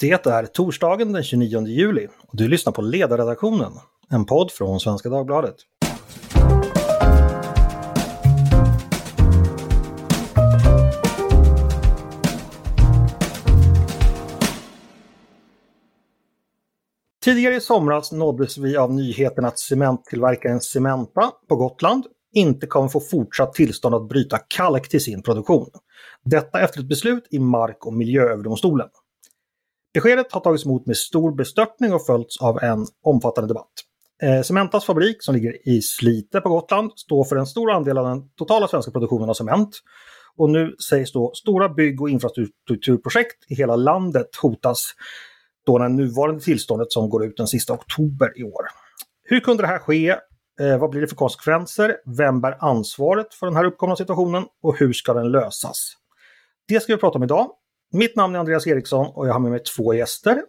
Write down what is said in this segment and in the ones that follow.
Det är torsdagen den 29 juli och du lyssnar på Ledarredaktionen, en podd från Svenska Dagbladet. Tidigare i somras nåddes vi av nyheten att cementtillverkaren Cementa på Gotland inte kommer få fortsatt tillstånd att bryta kalk till sin produktion. Detta efter ett beslut i Mark och miljööverdomstolen. Beskedet har tagits emot med stor bestörtning och följts av en omfattande debatt. Eh, Cementas fabrik som ligger i Slite på Gotland står för en stor andel av den totala svenska produktionen av cement. Och nu sägs då stora bygg och infrastrukturprojekt i hela landet hotas då när nuvarande tillståndet som går ut den sista oktober i år. Hur kunde det här ske? Eh, vad blir det för konsekvenser? Vem bär ansvaret för den här uppkomna situationen? Och hur ska den lösas? Det ska vi prata om idag. Mitt namn är Andreas Eriksson och jag har med mig två gäster.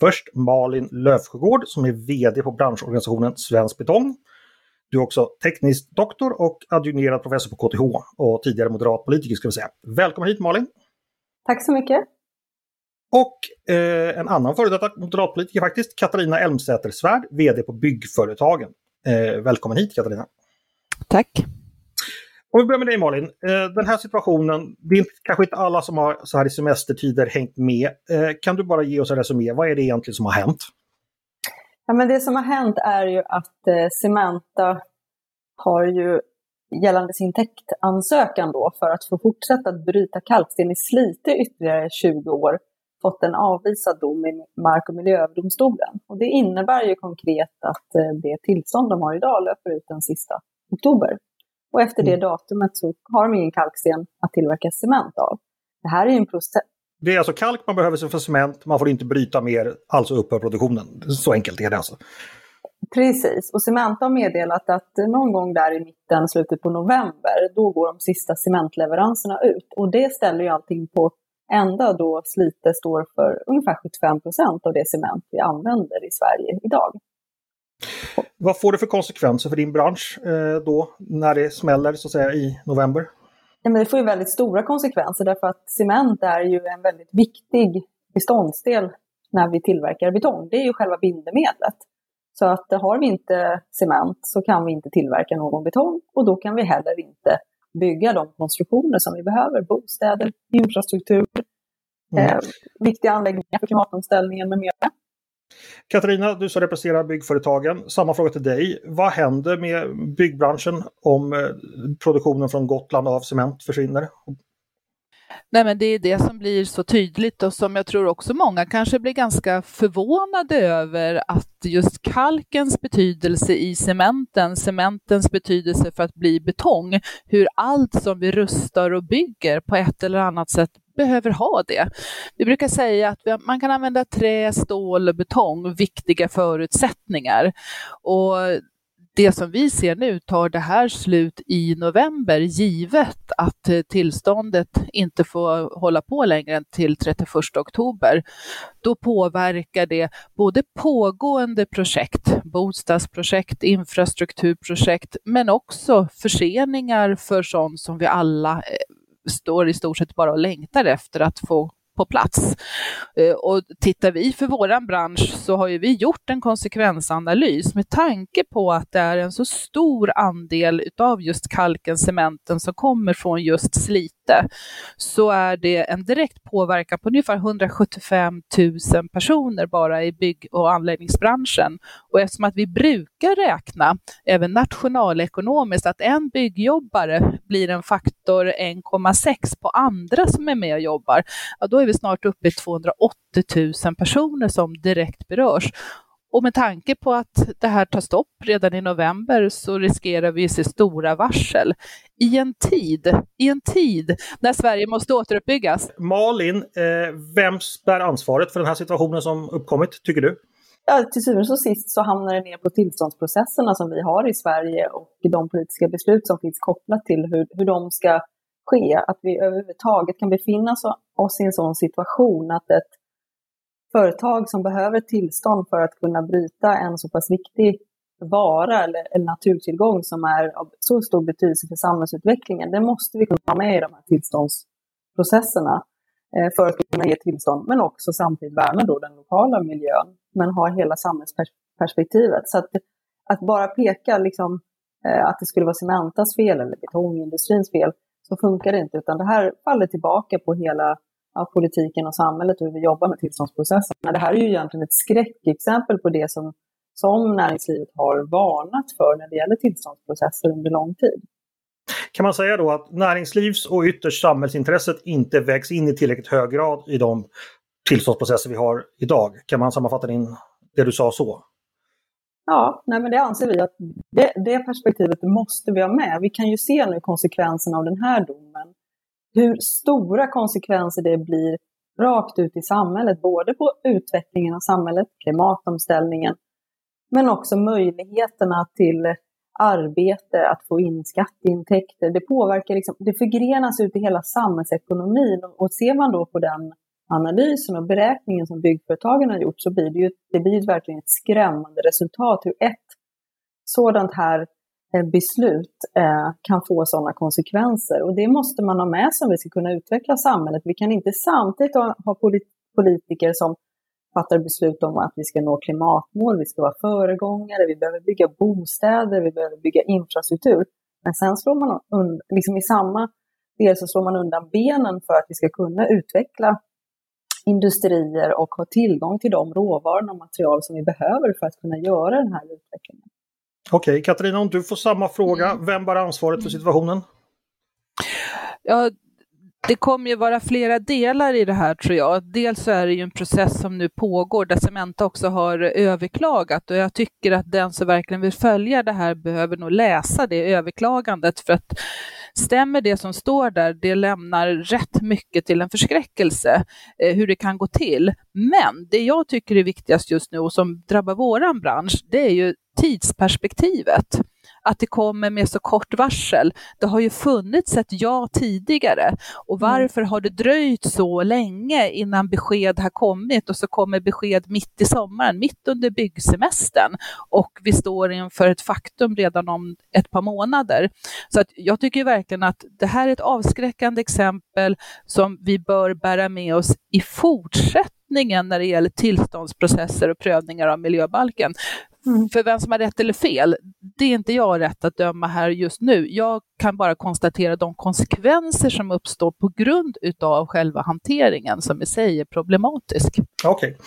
Först Malin Löfsjögård som är VD på branschorganisationen Svensk Betong. Du är också teknisk doktor och adjungerad professor på KTH och tidigare moderat politiker ska vi säga. Välkommen hit Malin! Tack så mycket! Och eh, en annan före detta moderatpolitiker faktiskt, Katarina Elmsäter-Svärd, VD på Byggföretagen. Eh, välkommen hit Katarina! Tack! Om vi börjar med dig Malin. Eh, den här situationen, det är kanske inte alla som har så här i semestertider hängt med. Eh, kan du bara ge oss en resumé? Vad är det egentligen som har hänt? Ja, men det som har hänt är ju att eh, Cementa har ju gällande sin täktansökan då för att få fortsätta att bryta kalksten i Slite ytterligare 20 år fått en avvisad dom i Mark och miljööverdomstolen. Och det innebär ju konkret att det tillstånd de har idag löper ut den sista oktober. Och efter det mm. datumet så har de ingen kalksten att tillverka cement av. Det här är ju en process. Det är alltså kalk man behöver för cement, man får inte bryta mer, alltså upphör produktionen. Så enkelt är det alltså. Precis, och Cementa har meddelat att någon gång där i mitten, slutet på november, då går de sista cementleveranserna ut. Och det ställer ju allting på ända då Slite står för ungefär 75 procent av det cement vi använder i Sverige idag. Vad får det för konsekvenser för din bransch eh, då när det smäller så att säga i november? Ja, men det får ju väldigt stora konsekvenser därför att cement är ju en väldigt viktig beståndsdel när vi tillverkar betong. Det är ju själva bindemedlet. Så att har vi inte cement så kan vi inte tillverka någon betong och då kan vi heller inte bygga de konstruktioner som vi behöver. Bostäder, infrastruktur, mm. eh, viktiga anläggningar för klimatomställningen med mera. Katarina, du som representerar byggföretagen, samma fråga till dig. Vad händer med byggbranschen om eh, produktionen från Gotland av cement försvinner? Nej, men det är det som blir så tydligt och som jag tror också många kanske blir ganska förvånade över att just kalkens betydelse i cementen, cementens betydelse för att bli betong, hur allt som vi rustar och bygger på ett eller annat sätt behöver ha det. Vi brukar säga att man kan använda trä, stål och betong, viktiga förutsättningar. Och det som vi ser nu tar det här slut i november givet att eh, tillståndet inte får hålla på längre än till 31 oktober. Då påverkar det både pågående projekt, bostadsprojekt, infrastrukturprojekt, men också förseningar för sånt som vi alla eh, står i stort sett bara och längtar efter att få på plats. Eh, och tittar vi för våran bransch så har ju vi gjort en konsekvensanalys med tanke på att det är en så stor andel utav just kalken, cementen som kommer från just Slite, så är det en direkt påverkan på ungefär 175 000 personer bara i bygg och anläggningsbranschen. Och eftersom att vi brukar räkna, även nationalekonomiskt, att en byggjobbare blir en faktor 1,6 på andra som är med och jobbar, ja, då är vi snart uppe i 280 000 personer som direkt berörs. Och med tanke på att det här tar stopp redan i november så riskerar vi att se stora varsel i en tid, i en tid när Sverige måste återuppbyggas. Malin, eh, vem bär ansvaret för den här situationen som uppkommit, tycker du? Ja, till syvende och sist så hamnar det ner på tillståndsprocesserna som vi har i Sverige och de politiska beslut som finns kopplat till hur, hur de ska ske. Att vi överhuvudtaget kan befinna oss i en sån situation att ett företag som behöver tillstånd för att kunna bryta en så pass viktig vara eller, eller naturtillgång som är av så stor betydelse för samhällsutvecklingen, det måste vi kunna ha med i de här tillståndsprocesserna. Eh, för att kunna ge tillstånd, men också samtidigt värna då den lokala miljön, men ha hela samhällsperspektivet. Så att, att bara peka liksom, eh, att det skulle vara Cementas fel eller betongindustrins fel, så funkar det inte, utan det här faller tillbaka på hela ja, politiken och samhället och hur vi jobbar med tillståndsprocessen. Det här är ju egentligen ett skräckexempel på det som, som näringslivet har varnat för när det gäller tillståndsprocesser under lång tid. Kan man säga då att näringslivs och ytterst samhällsintresset inte vägs in i tillräckligt hög grad i de tillståndsprocesser vi har idag? Kan man sammanfatta din, det du sa så? Ja, nej men det anser vi att det, det perspektivet måste vi ha med. Vi kan ju se nu konsekvenserna av den här domen. Hur stora konsekvenser det blir rakt ut i samhället, både på utvecklingen av samhället, klimatomställningen, men också möjligheterna till arbete, att få in skatteintäkter. Det påverkar, liksom, det förgrenas ut i hela samhällsekonomin och ser man då på den analysen och beräkningen som byggföretagen har gjort så blir det ju det blir verkligen ett skrämmande resultat hur ett sådant här Eh, beslut eh, kan få sådana konsekvenser. Och det måste man ha med sig om vi ska kunna utveckla samhället. Vi kan inte samtidigt ha politiker som fattar beslut om att vi ska nå klimatmål, vi ska vara föregångare, vi behöver bygga bostäder, vi behöver bygga infrastruktur. Men sen slår man undan, liksom i samma del så slår man undan benen för att vi ska kunna utveckla industrier och ha tillgång till de råvaror och material som vi behöver för att kunna göra den här utvecklingen. Okej, okay, Katarina, om du får samma fråga, mm. vem bär ansvaret för situationen? Ja, det kommer ju vara flera delar i det här tror jag. Dels så är det ju en process som nu pågår där Cementa också har överklagat och jag tycker att den som verkligen vill följa det här behöver nog läsa det överklagandet för att stämmer det som står där, det lämnar rätt mycket till en förskräckelse eh, hur det kan gå till. Men det jag tycker är viktigast just nu och som drabbar våran bransch, det är ju tidsperspektivet att det kommer med så kort varsel. Det har ju funnits ett ja tidigare och mm. varför har det dröjt så länge innan besked har kommit och så kommer besked mitt i sommaren, mitt under byggsemestern och vi står inför ett faktum redan om ett par månader. Så att jag tycker verkligen att det här är ett avskräckande exempel som vi bör bära med oss i fortsättningen när det gäller tillståndsprocesser och prövningar av miljöbalken. Mm. För vem som har rätt eller fel, det är inte jag rätt att döma här just nu. Jag kan bara konstatera de konsekvenser som uppstår på grund utav själva hanteringen som i sig är problematisk. Okej. Okay.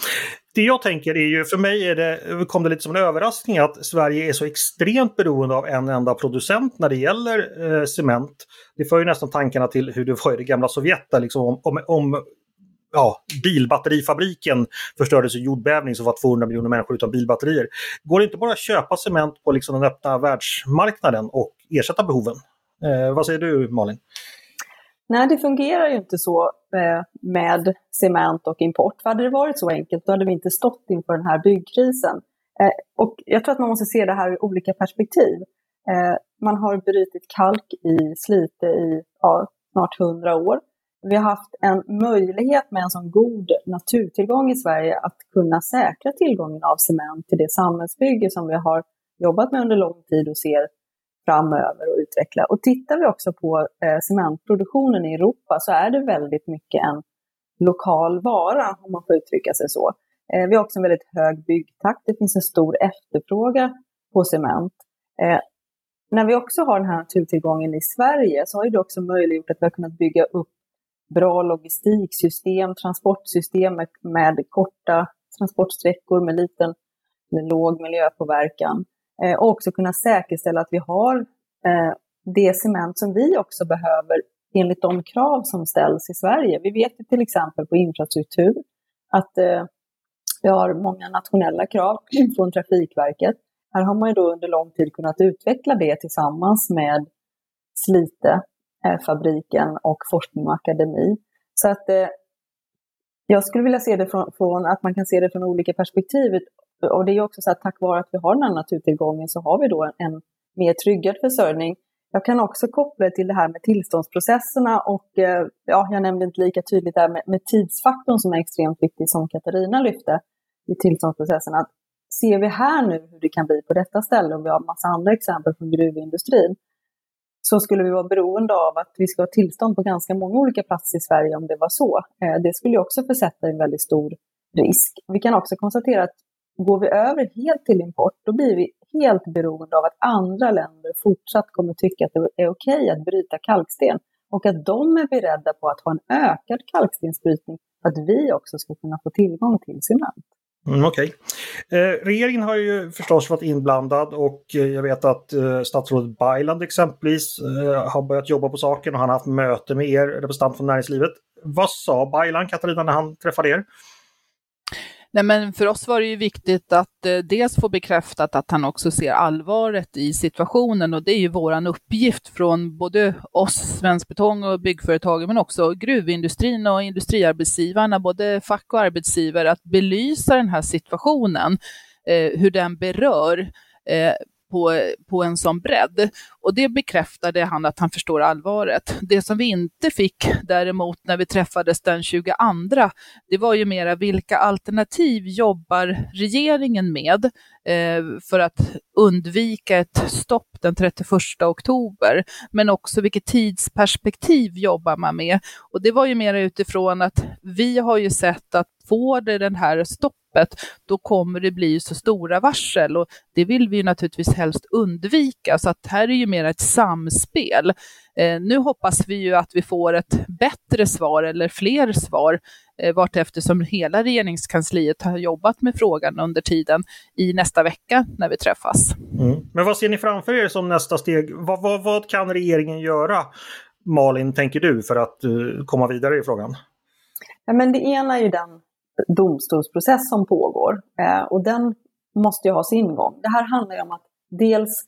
Det jag tänker är ju, för mig är det, kom det lite som en överraskning att Sverige är så extremt beroende av en enda producent när det gäller eh, cement. Det för ju nästan tankarna till hur det var i det gamla Sovjet, där liksom om, om, om ja, bilbatterifabriken förstördes i jordbävning så var 200 miljoner människor utan bilbatterier. Går det inte bara att köpa cement på liksom den öppna världsmarknaden och ersätta behoven? Eh, vad säger du Malin? Nej, det fungerar ju inte så eh, med cement och import. För hade det varit så enkelt, då hade vi inte stått inför den här byggkrisen. Eh, och jag tror att man måste se det här ur olika perspektiv. Eh, man har brutit kalk i Slite i ja, snart 100 år vi har haft en möjlighet med en sån god naturtillgång i Sverige att kunna säkra tillgången av cement till det samhällsbygge som vi har jobbat med under lång tid och ser framöver och utveckla. Och tittar vi också på eh, cementproduktionen i Europa så är det väldigt mycket en lokal vara, om man får uttrycka sig så. Eh, vi har också en väldigt hög byggtakt. Det finns en stor efterfrågan på cement. Eh, när vi också har den här naturtillgången i Sverige så har det också möjliggjort att vi har kunnat bygga upp bra logistiksystem, transportsystem med, med korta transportsträckor med liten med låg miljöpåverkan. Eh, och också kunna säkerställa att vi har eh, det cement som vi också behöver enligt de krav som ställs i Sverige. Vi vet till exempel på infrastruktur att eh, vi har många nationella krav från Trafikverket. Här har man ju då under lång tid kunnat utveckla det tillsammans med Slite fabriken och forskning och akademi. Så att eh, jag skulle vilja se det från, från, att man kan se det från olika perspektiv. Och det är också så att tack vare att vi har den här naturtillgången så har vi då en, en mer tryggad försörjning. Jag kan också koppla det till det här med tillståndsprocesserna och eh, ja, jag nämnde inte lika tydligt där med, med tidsfaktorn som är extremt viktig som Katarina lyfte i tillståndsprocessen. Att ser vi här nu hur det kan bli på detta ställe och vi har massa andra exempel från gruvindustrin så skulle vi vara beroende av att vi ska ha tillstånd på ganska många olika platser i Sverige om det var så. Eh, det skulle också försätta en väldigt stor risk. Vi kan också konstatera att går vi över helt till import, då blir vi helt beroende av att andra länder fortsatt kommer tycka att det är okej att bryta kalksten och att de är beredda på att ha en ökad kalkstensbrytning för att vi också ska kunna få tillgång till cement. Mm, Okej. Okay. Eh, regeringen har ju förstås varit inblandad och eh, jag vet att eh, statsrådet Bayland exempelvis eh, har börjat jobba på saken och han har haft möte med er representant från näringslivet. Vad sa Bayland, Katarina, när han träffade er? Nej, men för oss var det ju viktigt att eh, dels få bekräftat att han också ser allvaret i situationen. Och det är ju våran uppgift från både oss, Svensk Betong och byggföretagen, men också gruvindustrin och industriarbetsgivarna, både fack och arbetsgivare, att belysa den här situationen, eh, hur den berör. Eh, på, på en sån bredd. Och det bekräftade han att han förstår allvaret. Det som vi inte fick däremot när vi träffades den 22, det var ju mera vilka alternativ jobbar regeringen med eh, för att undvika ett stopp den 31 oktober, men också vilket tidsperspektiv jobbar man med. Och det var ju mera utifrån att vi har ju sett att får det den här stoppet, då kommer det bli så stora varsel och det vill vi ju naturligtvis helst undvika. Så att här är ju mer ett samspel. Eh, nu hoppas vi ju att vi får ett bättre svar eller fler svar eh, vartefter som hela regeringskansliet har jobbat med frågan under tiden i nästa vecka när vi träffas. Mm. Men vad ser ni framför er som nästa steg? Vad, vad, vad kan regeringen göra, Malin, tänker du, för att uh, komma vidare i frågan? Ja, men det ena är ju den domstolsprocess som pågår eh, och den måste ju ha sin gång. Det här handlar ju om att dels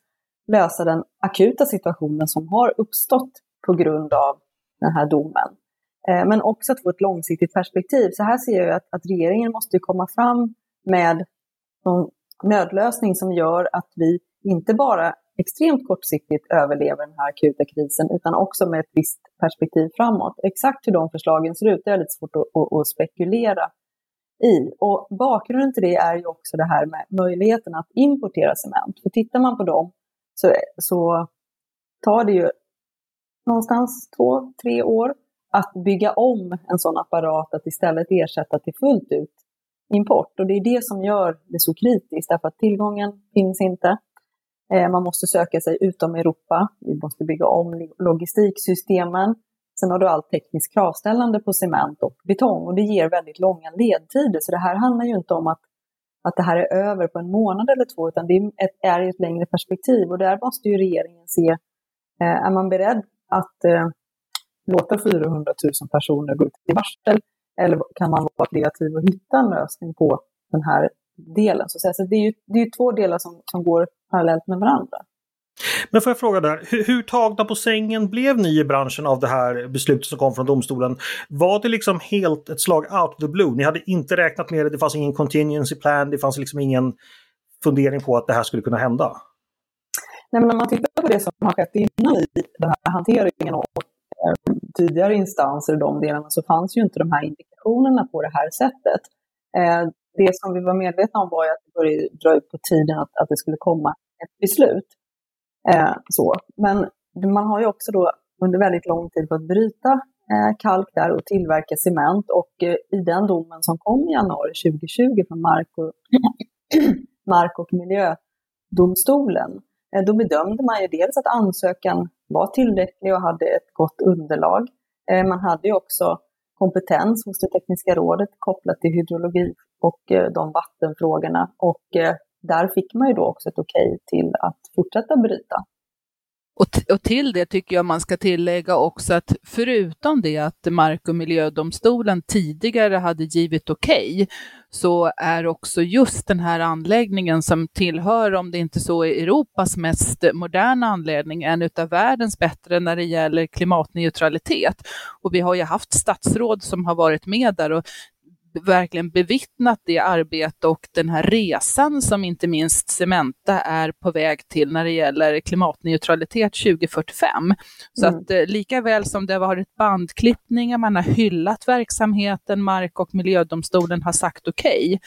lösa den akuta situationen som har uppstått på grund av den här domen. Eh, men också att få ett långsiktigt perspektiv. Så här ser jag att, att regeringen måste komma fram med någon nödlösning som gör att vi inte bara extremt kortsiktigt överlever den här akuta krisen, utan också med ett visst perspektiv framåt. Exakt hur de förslagen ser ut, det är lite svårt att, att, att spekulera i. Och bakgrunden till det är ju också det här med möjligheten att importera cement. För tittar man på dem så, så tar det ju någonstans två, tre år att bygga om en sån apparat att istället ersätta till fullt ut import. Och det är det som gör det så kritiskt, därför att tillgången finns inte. Eh, man måste söka sig utom Europa. Vi måste bygga om logistiksystemen. Sen har du allt tekniskt kravställande på cement och betong och det ger väldigt långa ledtider. Så det här handlar ju inte om att, att det här är över på en månad eller två, utan det är, ett, är ett längre perspektiv. Och där måste ju regeringen se, eh, är man beredd att eh, låta 400 000 personer gå ut i varsel? Eller kan man vara kreativ och hitta en lösning på den här delen? Så, så det är ju det är två delar som, som går parallellt med varandra. Men får jag fråga där, hur, hur tagna på sängen blev ni i branschen av det här beslutet som kom från domstolen? Var det liksom helt ett slag out of the blue? Ni hade inte räknat med det, det fanns ingen contingency plan, det fanns liksom ingen fundering på att det här skulle kunna hända? Nej, men när man tittar på det som har skett innan i den här hanteringen och eh, tidigare instanser i de delarna så fanns ju inte de här indikationerna på det här sättet. Eh, det som vi var medvetna om var ju att det började dra ut på tiden att, att det skulle komma ett beslut. Eh, så. Men man har ju också då under väldigt lång tid fått bryta eh, kalk där och tillverka cement. Och eh, i den domen som kom i januari 2020 från Mark och, Mark och miljödomstolen, eh, då bedömde man ju dels att ansökan var tillräcklig och hade ett gott underlag. Eh, man hade ju också kompetens hos det tekniska rådet kopplat till hydrologi och eh, de vattenfrågorna. Och eh, där fick man ju då också ett okej okay till att fortsätta bryta. Och, och, till det tycker jag man ska tillägga också att förutom det att Mark och miljödomstolen tidigare hade givit okej, okay, så är också just den här anläggningen som tillhör, om det inte så är Europas mest moderna anläggning, en av världens bättre när det gäller klimatneutralitet. Och vi har ju haft statsråd som har varit med där och verkligen bevittnat det arbete och den här resan som inte minst Cementa är på väg till när det gäller klimatneutralitet 2045. Så mm. att eh, lika väl som det har varit bandklippningar, man har hyllat verksamheten, Mark och miljödomstolen har sagt okej, okay,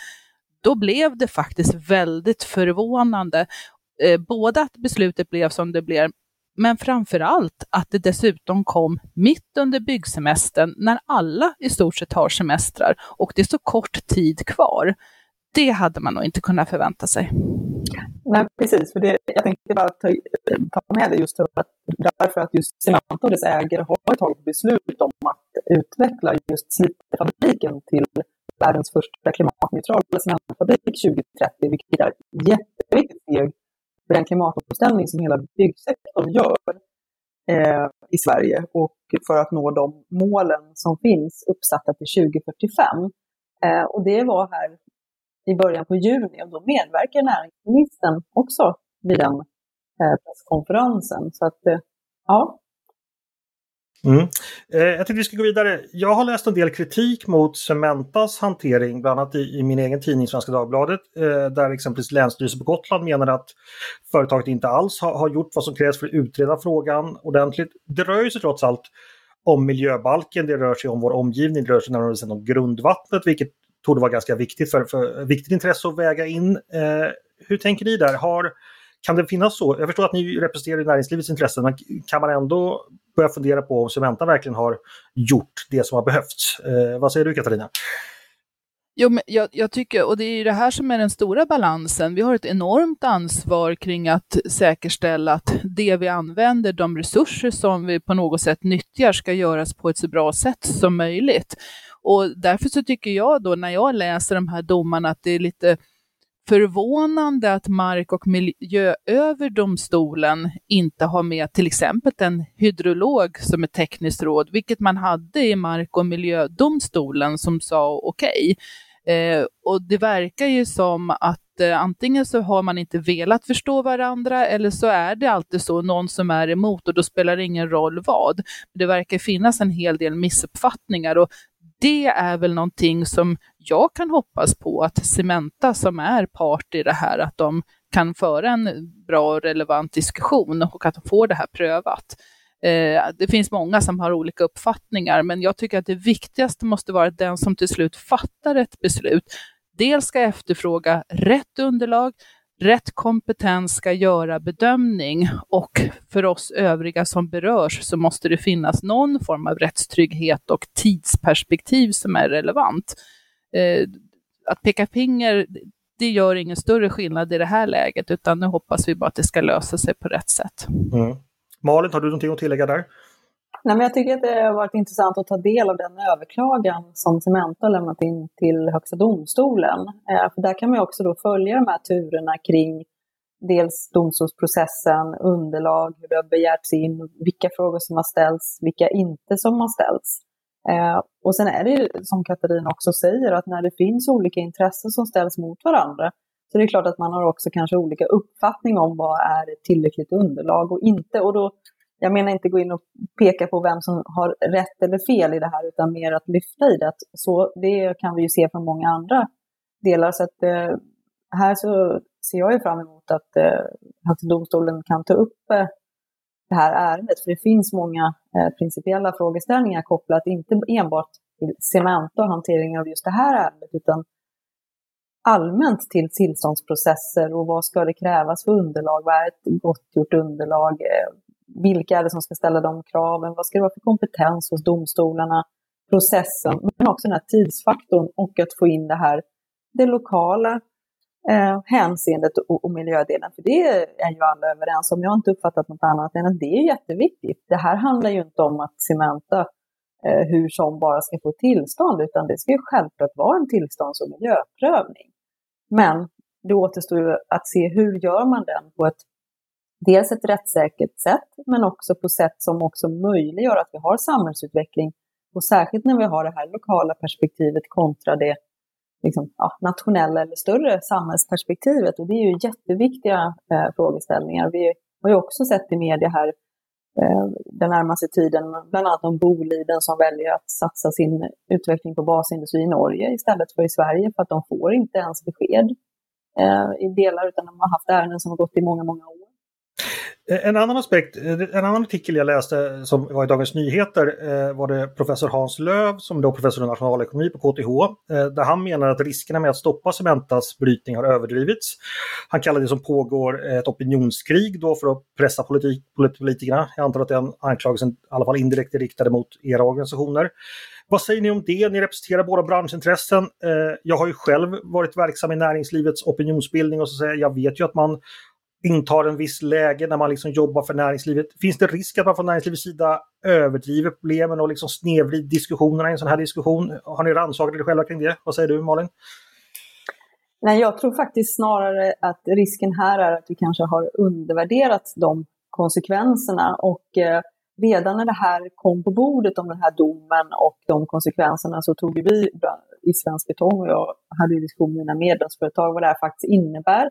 då blev det faktiskt väldigt förvånande. Eh, både att beslutet blev som det blev, men framför allt att det dessutom kom mitt under byggsemestern när alla i stort sett har semestrar och det är så kort tid kvar. Det hade man nog inte kunnat förvänta sig. Nej, precis. För det, jag tänkte bara ta, ta med det just för att, därför att just Cementa och dess ägare har tagit beslut om att utveckla just Slitefabriken till världens första klimatneutrala cementfabrik 2030, vilket är ett jätteviktigt steg för den klimatomställning som hela byggsektorn gör eh, i Sverige och för att nå de målen som finns uppsatta till 2045. Eh, och det var här i början på juni och då medverkar näringsministern också vid den eh, presskonferensen. Så att, eh, ja. Mm. Eh, jag tänkte vi ska gå vidare. Jag har läst en del kritik mot Cementas hantering, bland annat i, i min egen tidning Svenska Dagbladet, eh, där exempelvis Länsstyrelsen på Gotland menar att företaget inte alls har, har, gjort vad som krävs för att utreda frågan ordentligt. Det rör sig trots allt om miljöbalken, det rör sig om vår omgivning, det rör sig närmare om grundvattnet, vilket torde vara ganska viktigt för, för viktigt intresse att väga in. Eh, hur tänker ni där? Har, kan det finnas så? Jag förstår att ni representerar näringslivets intressen, men kan man ändå börja fundera på om Cementa verkligen har gjort det som har behövts? Eh, vad säger du Katarina? Jo, men jag, jag, tycker, och det är ju det här som är den stora balansen. Vi har ett enormt ansvar kring att säkerställa att det vi använder, de resurser som vi på något sätt nyttjar, ska göras på ett så bra sätt som möjligt. Och därför så tycker jag då när jag läser de här domarna att det är lite förvånande att Mark och miljööverdomstolen inte har med till exempel en hydrolog som ett tekniskt råd, vilket man hade i Mark och miljödomstolen som sa okej. Okay. Eh, och det verkar ju som att eh, antingen så har man inte velat förstå varandra eller så är det alltid så någon som är emot och då spelar det ingen roll vad. Det verkar finnas en hel del missuppfattningar och det är väl någonting som jag kan hoppas på att Cementa som är part i det här, att de kan föra en bra och relevant diskussion och att de får det här prövat. Eh, det finns många som har olika uppfattningar, men jag tycker att det viktigaste måste vara att den som till slut fattar ett beslut dels ska efterfråga rätt underlag, rätt kompetens ska göra bedömning och för oss övriga som berörs så måste det finnas någon form av rättstrygghet och tidsperspektiv som är relevant. Eh, att peka finger, det gör ingen större skillnad i det här läget, utan nu hoppas vi bara att det ska lösa sig på rätt sätt. Mm. Malin, har du någonting att tillägga där? Nej, men jag tycker att det har varit intressant att ta del av den överklagan som Cementa har lämnat in till Högsta domstolen. Eh, för där kan man också då följa de här turerna kring dels domstolsprocessen, underlag, hur det har begärts in, vilka frågor som har ställts, vilka inte som har ställts. Eh, och sen är det ju som Katarina också säger att när det finns olika intressen som ställs mot varandra så det är klart att man har också kanske olika uppfattning om vad är tillräckligt underlag och inte. Och då jag menar inte gå in och peka på vem som har rätt eller fel i det här, utan mer att lyfta i det. Så det kan vi ju se från många andra delar. Så att, eh, här så ser jag ju fram emot att eh, Högsta domstolen kan ta upp eh, det här ärendet, för det finns många eh, principiella frågeställningar kopplat inte enbart till Cementa och hanteringen av just det här ärendet, utan allmänt till tillståndsprocesser och vad ska det krävas för underlag? Vad är ett gottgjort underlag? Eh, vilka är det som ska ställa de kraven? Vad ska det vara för kompetens hos domstolarna? Processen, men också den här tidsfaktorn och att få in det här, det lokala eh, hänseendet och, och miljödelen. För det är ju alla överens om. Jag har inte uppfattat något annat än att det är jätteviktigt. Det här handlar ju inte om att Cementa eh, hur som bara ska få tillstånd, utan det ska ju självklart vara en tillstånds och miljöprövning. Men det återstår ju att se hur gör man den på ett dels ett rättssäkert sätt, men också på sätt som också möjliggör att vi har samhällsutveckling. Och särskilt när vi har det här lokala perspektivet kontra det liksom, ja, nationella eller större samhällsperspektivet. Och det är ju jätteviktiga eh, frågeställningar. Vi har ju också sett i media här eh, den närmaste tiden, bland annat om Boliden som väljer att satsa sin utveckling på basindustri i Norge istället för i Sverige för att de får inte ens besked eh, i delar utan de har haft ärenden som har gått i många, många år. Eh, en annan aspekt, eh, en annan artikel jag läste som var i Dagens Nyheter eh, var det professor Hans Löv som då professor i nationalekonomi på KTH. Där han menar att riskerna med att stoppa Cementas brytning har överdrivits. Han kallar det som pågår ett opinionskrig då för att pressa politik, politikerna. Jag antar att den anklagelsen i alla fall indirekt är riktade mot era organisationer. Vad säger ni om det? Ni representerar båda branschintressen. Jag har ju själv varit verksam i näringslivets opinionsbildning och så säger jag vet ju att man intar en viss läge när man liksom jobbar för näringslivet. Finns det risk att man från näringslivets sida överdriver problemen och liksom snedvrider diskussionerna i en sån här diskussion? Har ni rannsakat er själva kring det? Vad säger du Malin? Nej, jag tror faktiskt snarare att risken här är att vi kanske har undervärderat de konsekvenserna och eh, redan när det här kom på bordet om den här domen och de konsekvenserna så tog vi i Svensk Betong och jag hade diskussion med mina medlemsföretag vad det här faktiskt innebär.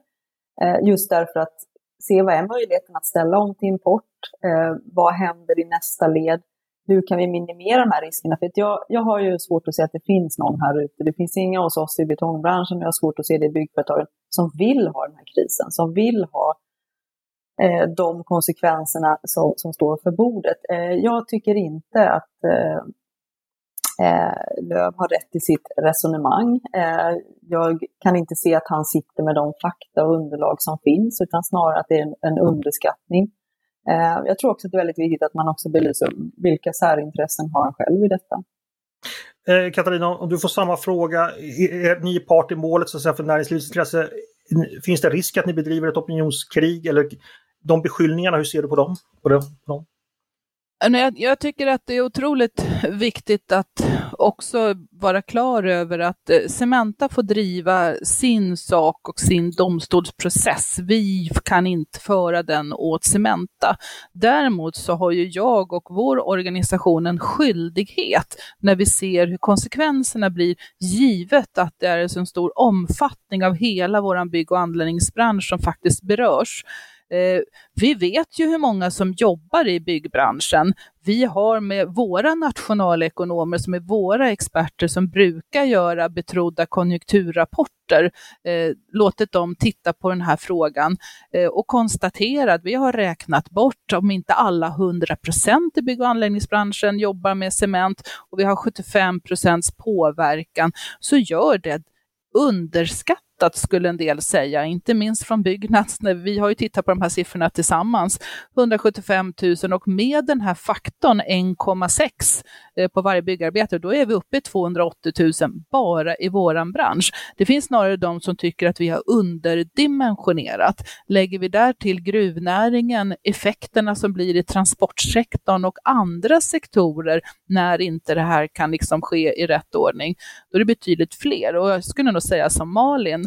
Eh, just därför att se vad är möjligheten att ställa om till import? Eh, vad händer i nästa led? Hur kan vi minimera de här riskerna? För jag, jag har ju svårt att se att det finns någon här ute. Det finns inga hos oss i betongbranschen. Jag har svårt att se det i byggföretagen som vill ha den här krisen, som vill ha eh, de konsekvenserna som, som står för bordet. Eh, jag tycker inte att eh, eh, Löv har rätt i sitt resonemang. Eh, jag kan inte se att han sitter med de fakta och underlag som finns, utan snarare att det är en, en underskattning. Eh, jag tror också att det är väldigt viktigt att man också belyser vilka särintressen har han själv i detta. Eh, Katarina, om du får samma fråga. Är ni part i målet så att säga, för näringslivets intresse? Finns det risk att ni bedriver ett opinionskrig? Eller de beskyllningarna, hur ser du på dem? På dem? Eh, På? Jag tycker att det är otroligt viktigt att också vara klar över att eh, Cementa får driva sin sak och sin domstolsprocess. Vi kan inte föra den åt Cementa. Däremot så har ju jag och vår organisation en skyldighet när vi ser hur konsekvenserna blir, givet att det är en så stor omfattning av hela vår bygg och anläggningsbransch som faktiskt berörs Eh, vi vet ju hur många som jobbar i byggbranschen. Vi har med våra nationalekonomer som är våra experter som brukar göra betrodda konjunkturrapporter, eh, låtit dem titta på den här frågan eh, och konstaterat, vi har räknat bort om inte alla 100 procent i bygg och anläggningsbranschen jobbar med cement och vi har 75 procents påverkan, så gör det underskatt oväntat skulle en del säga, inte minst från Byggnads. Vi har ju tittat på de här siffrorna tillsammans. 175 000 och med den här faktorn 1,6 eh, på varje byggarbete, då är vi uppe i 280 000 bara i våran bransch. Det finns snarare de som tycker att vi har underdimensionerat. Lägger vi där till gruvnäringen, effekterna som blir i transportsektorn och andra sektorer när inte det här kan liksom ske i rätt ordning, då är det betydligt fler. Och jag skulle nog säga som Malin,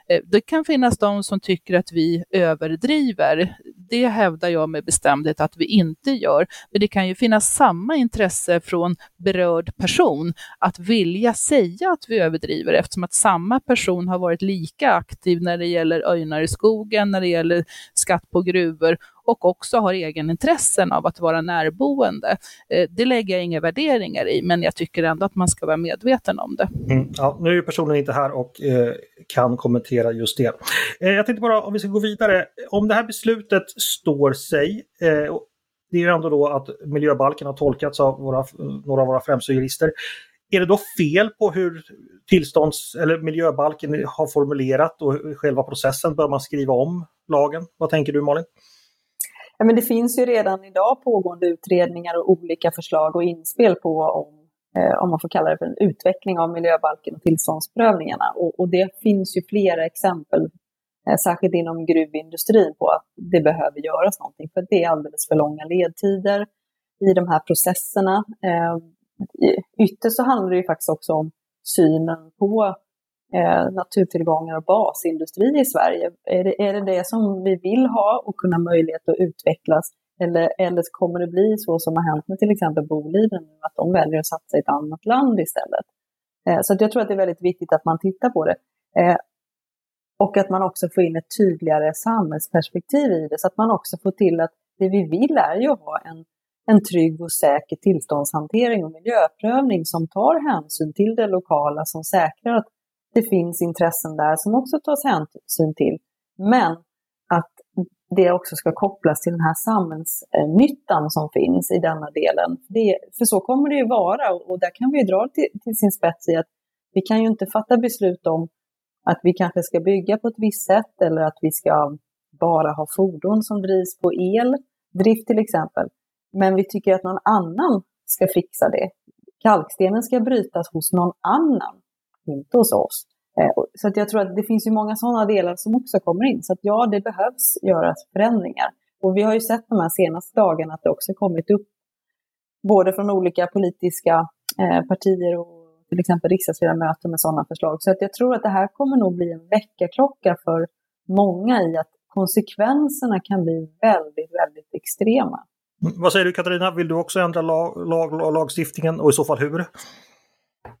Eh, det kan finnas de som tycker att vi överdriver. Det hävdar jag med bestämdhet att vi inte gör. Men det kan ju finnas samma intresse från berörd person att vilja säga att vi överdriver eftersom att samma person har varit lika aktiv när det gäller öjnar i skogen, när det gäller skatt på gruvor och också har egenintressen av att vara närboende. Eh, det lägger jag inga värderingar i, men jag tycker ändå att man ska vara medveten om det. Mm, ja, nu är personen inte här och eh, kan kommentera just det. Eh, jag tänkte bara om vi ska gå vidare. Om det här beslutet står sig, eh, det är ju ändå då att miljöbalken har tolkats av våra, några av våra främsta jurister. Är det då fel på hur tillstånds eller miljöbalken har formulerat och själva processen? Bör man skriva om lagen? Vad tänker du Malin? Ja, men det finns ju redan idag pågående utredningar och olika förslag och inspel på om, Eh, om man får kalla det för en utveckling av miljöbalken och tillståndsprövningarna. Och, och det finns ju flera exempel, eh, särskilt inom gruvindustrin, på att det behöver göras någonting. För det är alldeles för långa ledtider i de här processerna. Eh, ytterst så handlar det ju faktiskt också om synen på eh, naturtillgångar och basindustri i Sverige. Är det, är det det som vi vill ha och kunna möjlighet att utvecklas? Eller, eller kommer det bli så som har hänt med till exempel Boliden att de väljer att satsa i ett annat land istället? Eh, så jag tror att det är väldigt viktigt att man tittar på det. Eh, och att man också får in ett tydligare samhällsperspektiv i det, så att man också får till att det vi vill är ju att ha en, en trygg och säker tillståndshantering och miljöprövning som tar hänsyn till det lokala, som säkrar att det finns intressen där som också tas hänsyn till. Men det också ska kopplas till den här samhällsnyttan som finns i denna delen. Det, för så kommer det ju vara och där kan vi dra till, till sin spets i att vi kan ju inte fatta beslut om att vi kanske ska bygga på ett visst sätt eller att vi ska bara ha fordon som drivs på eldrift till exempel. Men vi tycker att någon annan ska fixa det. Kalkstenen ska brytas hos någon annan, inte hos oss. Eh, så att jag tror att det finns ju många sådana delar som också kommer in. Så att ja, det behövs göras förändringar. Och vi har ju sett de här senaste dagarna att det också kommit upp både från olika politiska eh, partier och till exempel riksdagsledamöter med sådana förslag. Så att jag tror att det här kommer nog bli en väckarklocka för många i att konsekvenserna kan bli väldigt, väldigt extrema. Mm, vad säger du Katarina, vill du också ändra lag, lag, lagstiftningen och i så fall hur?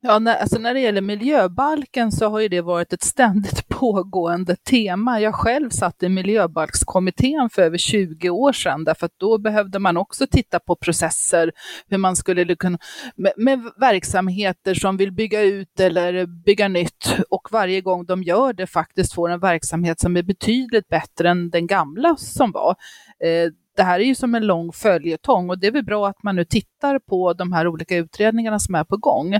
Ja, när, alltså när det gäller miljöbalken så har ju det varit ett ständigt pågående tema. Jag själv satt i miljöbalkskommittén för över 20 år sedan, därför att då behövde man också titta på processer, hur man skulle kunna, med, med verksamheter som vill bygga ut eller bygga nytt och varje gång de gör det faktiskt får en verksamhet som är betydligt bättre än den gamla som var. Eh, det här är ju som en lång följetong och det är väl bra att man nu tittar på de här olika utredningarna som är på gång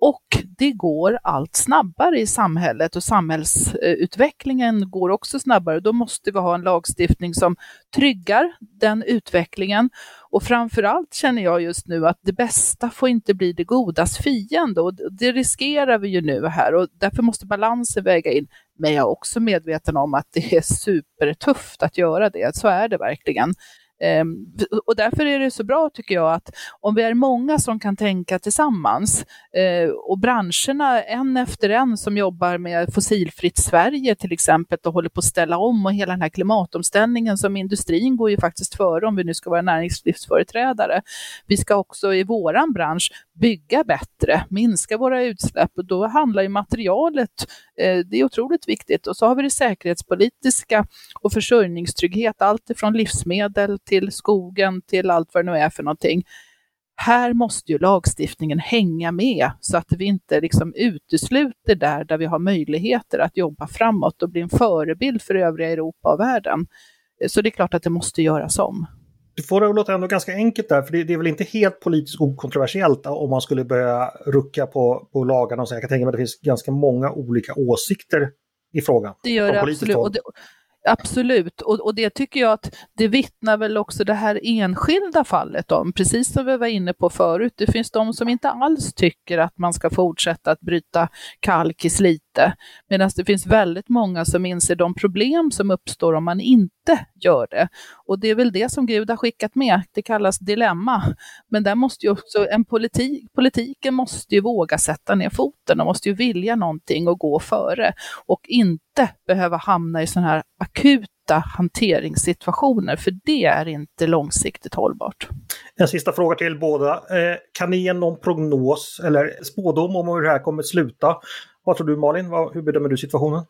och det går allt snabbare i samhället och samhällsutvecklingen går också snabbare. Då måste vi ha en lagstiftning som tryggar den utvecklingen. Och framförallt känner jag just nu att det bästa får inte bli det godas fiende och det riskerar vi ju nu här och därför måste balansen väga in. Men jag är också medveten om att det är supertufft att göra det, så är det verkligen. Ehm, och därför är det så bra tycker jag att om vi är många som kan tänka tillsammans eh, och branscherna en efter en som jobbar med fossilfritt Sverige till exempel och håller på att ställa om och hela den här klimatomställningen som industrin går ju faktiskt före om vi nu ska vara näringslivsföreträdare. Vi ska också i våran bransch bygga bättre, minska våra utsläpp och då handlar ju materialet, eh, det är otroligt viktigt. Och så har vi det säkerhetspolitiska och försörjningstrygghet, allt ifrån livsmedel till skogen till allt vad det nu är för någonting. Här måste ju lagstiftningen hänga med så att vi inte liksom utesluter där, där vi har möjligheter att jobba framåt och bli en förebild för övriga Europa och världen. Så det är klart att det måste göras om. Du får det att låta ändå ganska enkelt där, för det, det, är väl inte helt politiskt okontroversiellt om man skulle börja rucka på, på lagarna och så. Jag kan tänka mig att det finns ganska många olika åsikter i frågan. Det gör det absolut. Och det, Absolut, och, och det tycker jag att det vittnar väl också det här enskilda fallet om, precis som vi var inne på förut. Det finns de som inte alls tycker att man ska fortsätta att bryta kalk i Slite, medan det finns väldigt många som inser de problem som uppstår om man inte gör det. Och det är väl det som Gud har skickat med, det kallas dilemma. Men där måste ju också en politik, politiken måste ju våga sätta ner foten och måste ju vilja någonting och gå före och inte behöva hamna i sådana här akuta hanteringssituationer, för det är inte långsiktigt hållbart. En sista fråga till båda. Eh, kan ni ge någon prognos eller spådom om hur det här kommer att sluta? Vad tror du Malin? Hur bedömer du situationen?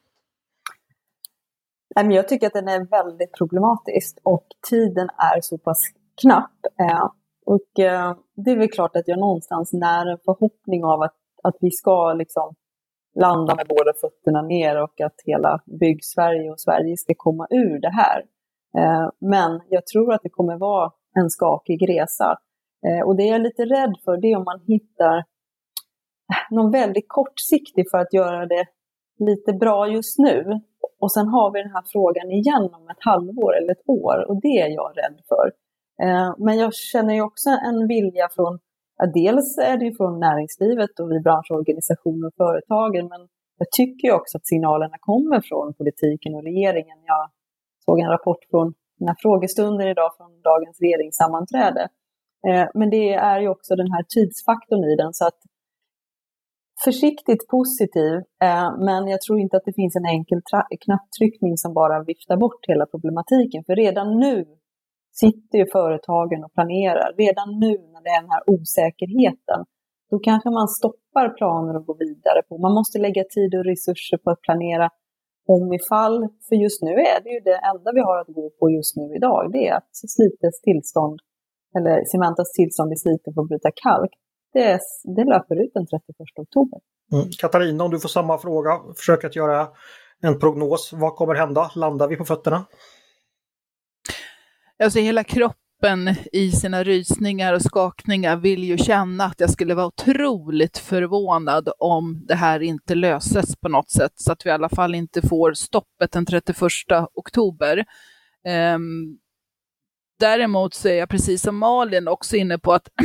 Jag tycker att den är väldigt problematisk och tiden är så pass knapp. Eh, och eh, det är väl klart att jag någonstans när en förhoppning av att, att vi ska liksom landa med båda fötterna ner och att hela bygg-Sverige och Sverige ska komma ur det här. Eh, men jag tror att det kommer vara en skakig resa. Och det jag är lite rädd för det är om man hittar någon väldigt kortsiktig för att göra det lite bra just nu. Och sen har vi den här frågan igen om ett halvår eller ett år och det är jag rädd för. Eh, men jag känner ju också en vilja från, dels är det ju från näringslivet och vi branschorganisationer och företagen, men jag tycker ju också att signalerna kommer från politiken och regeringen. Jag såg en rapport från den här frågestunden idag från dagens regeringssammanträde. Eh, men det är ju också den här tidsfaktorn i den, så att försiktigt positiv, eh, men jag tror inte att det finns en enkel knapptryckning som bara viftar bort hela problematiken. För redan nu sitter ju företagen och planerar. Redan nu när det är den här osäkerheten, då kanske man stoppar planer och går vidare på. Man måste lägga tid och resurser på att planera om ifall. För just nu är det ju det enda vi har att gå på just nu idag. Det är att Slites tillstånd, eller Cementas tillstånd i Slite får bryta kalk, det, det löper ut den 31 oktober. Mm. Katarina, om du får samma fråga, försök att göra en prognos. Vad kommer hända? Landar vi på fötterna? Alltså hela kroppen i sina rysningar och skakningar vill ju känna att jag skulle vara otroligt förvånad om det här inte löses på något sätt, så att vi i alla fall inte får stoppet den 31 oktober. Um, däremot så är jag precis som Malin också inne på att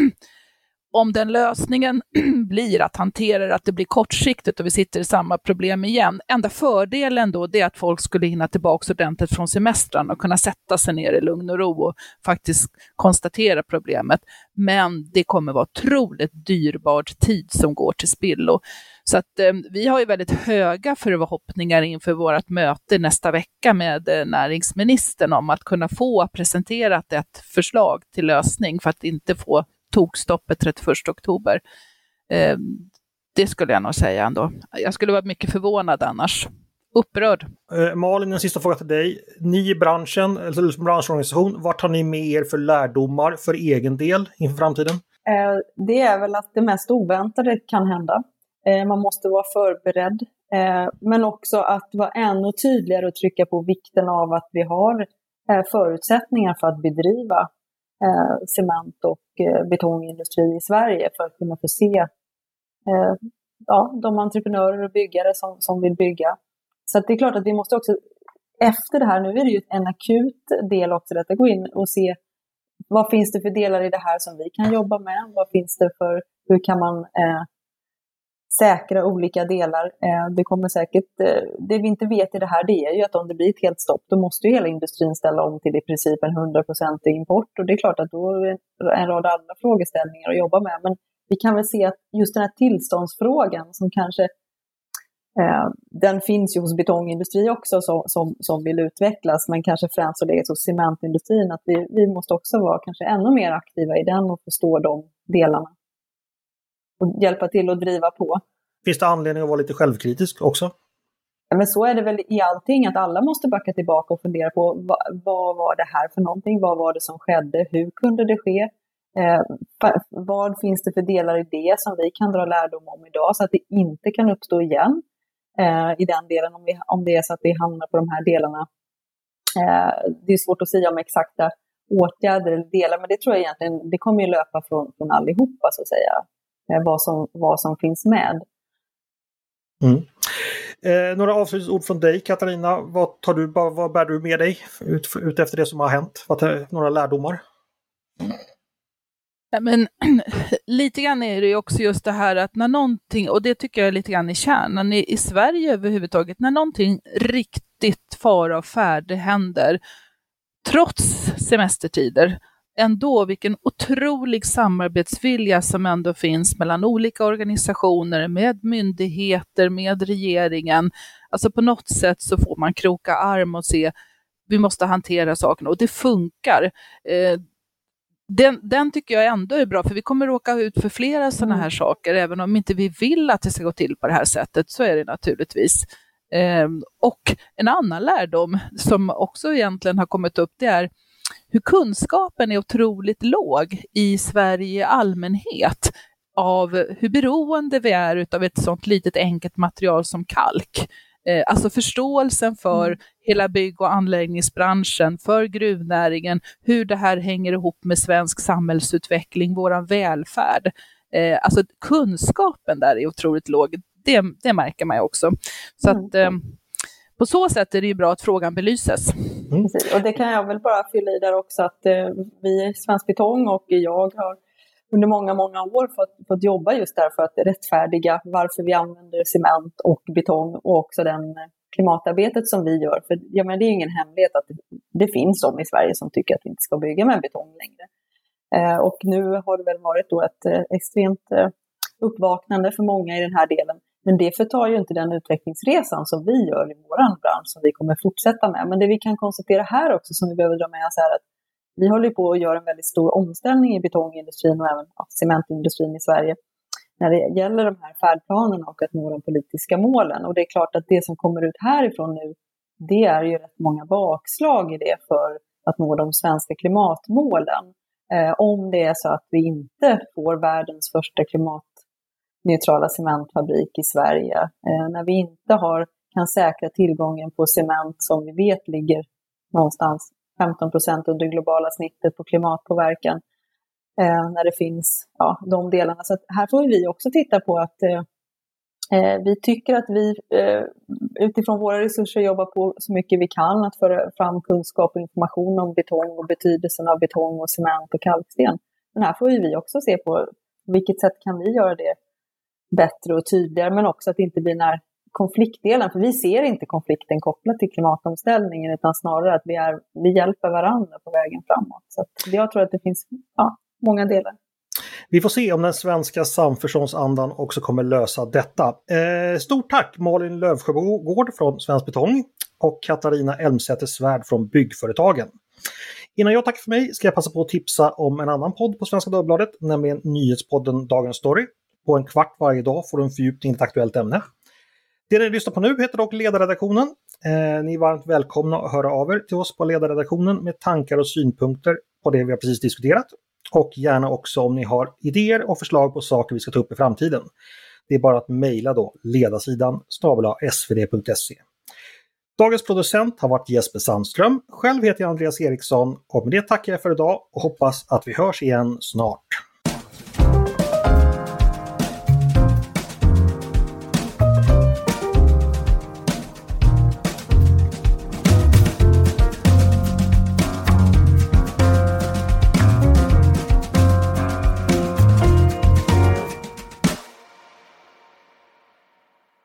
om den lösningen blir att hantera att det blir kortsiktigt och vi sitter i samma problem igen, enda fördelen då det är att folk skulle hinna tillbaka ordentligt från semestern och kunna sätta sig ner i lugn och ro och faktiskt konstatera problemet. Men det kommer vara otroligt dyrbar tid som går till spillo. Så att eh, vi har ju väldigt höga förhoppningar inför vårt möte nästa vecka med eh, näringsministern om att kunna få presenterat ett förslag till lösning för att inte få tokstoppet 31 oktober. Eh, det skulle jag nog säga ändå. Jag skulle vara mycket förvånad annars. Upprörd. Eh, Malin, en sista fråga till dig. Ni i branschen, eller som branschorganisation, vad tar ni med er för lärdomar för egen del inför framtiden? Eh, det är väl att det mest oväntade kan hända. Eh, man måste vara förberedd. Eh, men också att vara ännu tydligare och trycka på vikten av att vi har eh, förutsättningar för att bedriva Eh, cement och eh, betongindustri i Sverige för att kunna få se eh, ja, de entreprenörer och byggare som, som vill bygga. Så det är klart att vi måste också, efter det här, nu är det ju en akut del också, detta, gå in och se vad finns det för delar i det här som vi kan jobba med? Vad finns det för, hur kan man eh, säkra olika delar. Eh, det kommer säkert, eh, det vi inte vet i det här det är ju att om det blir ett helt stopp då måste ju hela industrin ställa om till i princip en 100% import och det är klart att då är det en rad andra frågeställningar att jobba med. Men vi kan väl se att just den här tillståndsfrågan som kanske eh, den finns ju hos betongindustri också som, som, som vill utvecklas, men kanske främst så det hos cementindustrin, att vi, vi måste också vara kanske ännu mer aktiva i den och förstå de delarna och hjälpa till att driva på. Finns det anledning att vara lite självkritisk också? Ja, men så är det väl i allting, att alla måste backa tillbaka och fundera på vad, vad var det här för någonting? Vad var det som skedde? Hur kunde det ske? Eh, vad finns det för delar i det som vi kan dra lärdom om idag så att det inte kan uppstå igen eh, i den delen om, vi, om det är så att vi hamnar på de här delarna. Eh, det är svårt att säga om exakta åtgärder eller delar, men det tror jag egentligen, det kommer ju löpa från, från allihopa så att säga. Eh, vad som, vad som finns med. Mm. Eh, några avslutningsord från dig Katarina. Vad, tar du, vad bär du med dig ut, ut efter det som har hänt? Vad tar, några lärdomar? Ja, men, lite grann är det ju också just det här att när någonting, och det tycker jag är lite grann i kärnan i, i Sverige överhuvudtaget, när någonting riktigt fara och färde händer, trots semestertider, ändå vilken otrolig samarbetsvilja som ändå finns mellan olika organisationer, med myndigheter, med regeringen. Alltså på något sätt så får man kroka arm och se, vi måste hantera sakerna och det funkar. Eh, den, den, tycker jag ändå är bra, för vi kommer råka ut för flera sådana mm. här saker, även om inte vi vill att det ska gå till på det här sättet, så är det naturligtvis. Eh, och en annan lärdom som också egentligen har kommit upp, det är hur kunskapen är otroligt låg i Sverige i allmänhet av hur beroende vi är av ett sådant litet enkelt material som kalk. Eh, alltså förståelsen för mm. hela bygg och anläggningsbranschen, för gruvnäringen, hur det här hänger ihop med svensk samhällsutveckling, vår välfärd. Eh, alltså kunskapen där är otroligt låg, det, det märker man ju också. Så mm. att, eh, på så sätt är det ju bra att frågan belyses. Mm. Och det kan jag väl bara fylla i där också att eh, vi i Svensk Betong och jag har under många, många år fått, fått jobba just där för att rättfärdiga varför vi använder cement och betong och också den klimatarbetet som vi gör. För ja, men det är ingen hemlighet att det, det finns de i Sverige som tycker att vi inte ska bygga med betong längre. Eh, och nu har det väl varit då ett eh, extremt eh, uppvaknande för många i den här delen. Men det förtar ju inte den utvecklingsresan som vi gör i vår bransch, som vi kommer fortsätta med. Men det vi kan konstatera här också, som vi behöver dra med oss, är att vi håller på att göra en väldigt stor omställning i betongindustrin och även cementindustrin i Sverige när det gäller de här färdplanerna och att nå de politiska målen. Och det är klart att det som kommer ut härifrån nu, det är ju rätt många bakslag i det för att nå de svenska klimatmålen. Eh, om det är så att vi inte får världens första klimat neutrala cementfabrik i Sverige. Eh, när vi inte har, kan säkra tillgången på cement som vi vet ligger någonstans 15 procent under globala snittet på klimatpåverkan. Eh, när det finns ja, de delarna. Så här får vi också titta på att eh, eh, vi tycker att vi eh, utifrån våra resurser jobbar på så mycket vi kan att föra fram kunskap och information om betong och betydelsen av betong och cement och kalksten. Men här får vi också se på vilket sätt kan vi göra det bättre och tydligare, men också att det inte blir den här konfliktdelen, för vi ser inte konflikten kopplat till klimatomställningen, utan snarare att vi, är, vi hjälper varandra på vägen framåt. Så jag tror att det finns ja, många delar. Vi får se om den svenska samförståndsandan också kommer lösa detta. Eh, stort tack Malin Lövsjögård från Svensk Betong och Katarina Elmsäter Svärd från Byggföretagen. Innan jag tackar för mig ska jag passa på att tipsa om en annan podd på Svenska Dagbladet, nämligen nyhetspodden Dagens Story. På en kvart varje dag får du en fördjupning i ett aktuellt ämne. Det ni lyssnar på nu heter dock Ledarredaktionen. Eh, ni är varmt välkomna att höra av er till oss på Ledarredaktionen med tankar och synpunkter på det vi har precis diskuterat. Och gärna också om ni har idéer och förslag på saker vi ska ta upp i framtiden. Det är bara att mejla då ledarsidan svd.se. Dagens producent har varit Jesper Sandström. Själv heter jag Andreas Eriksson och med det tackar jag för idag och hoppas att vi hörs igen snart.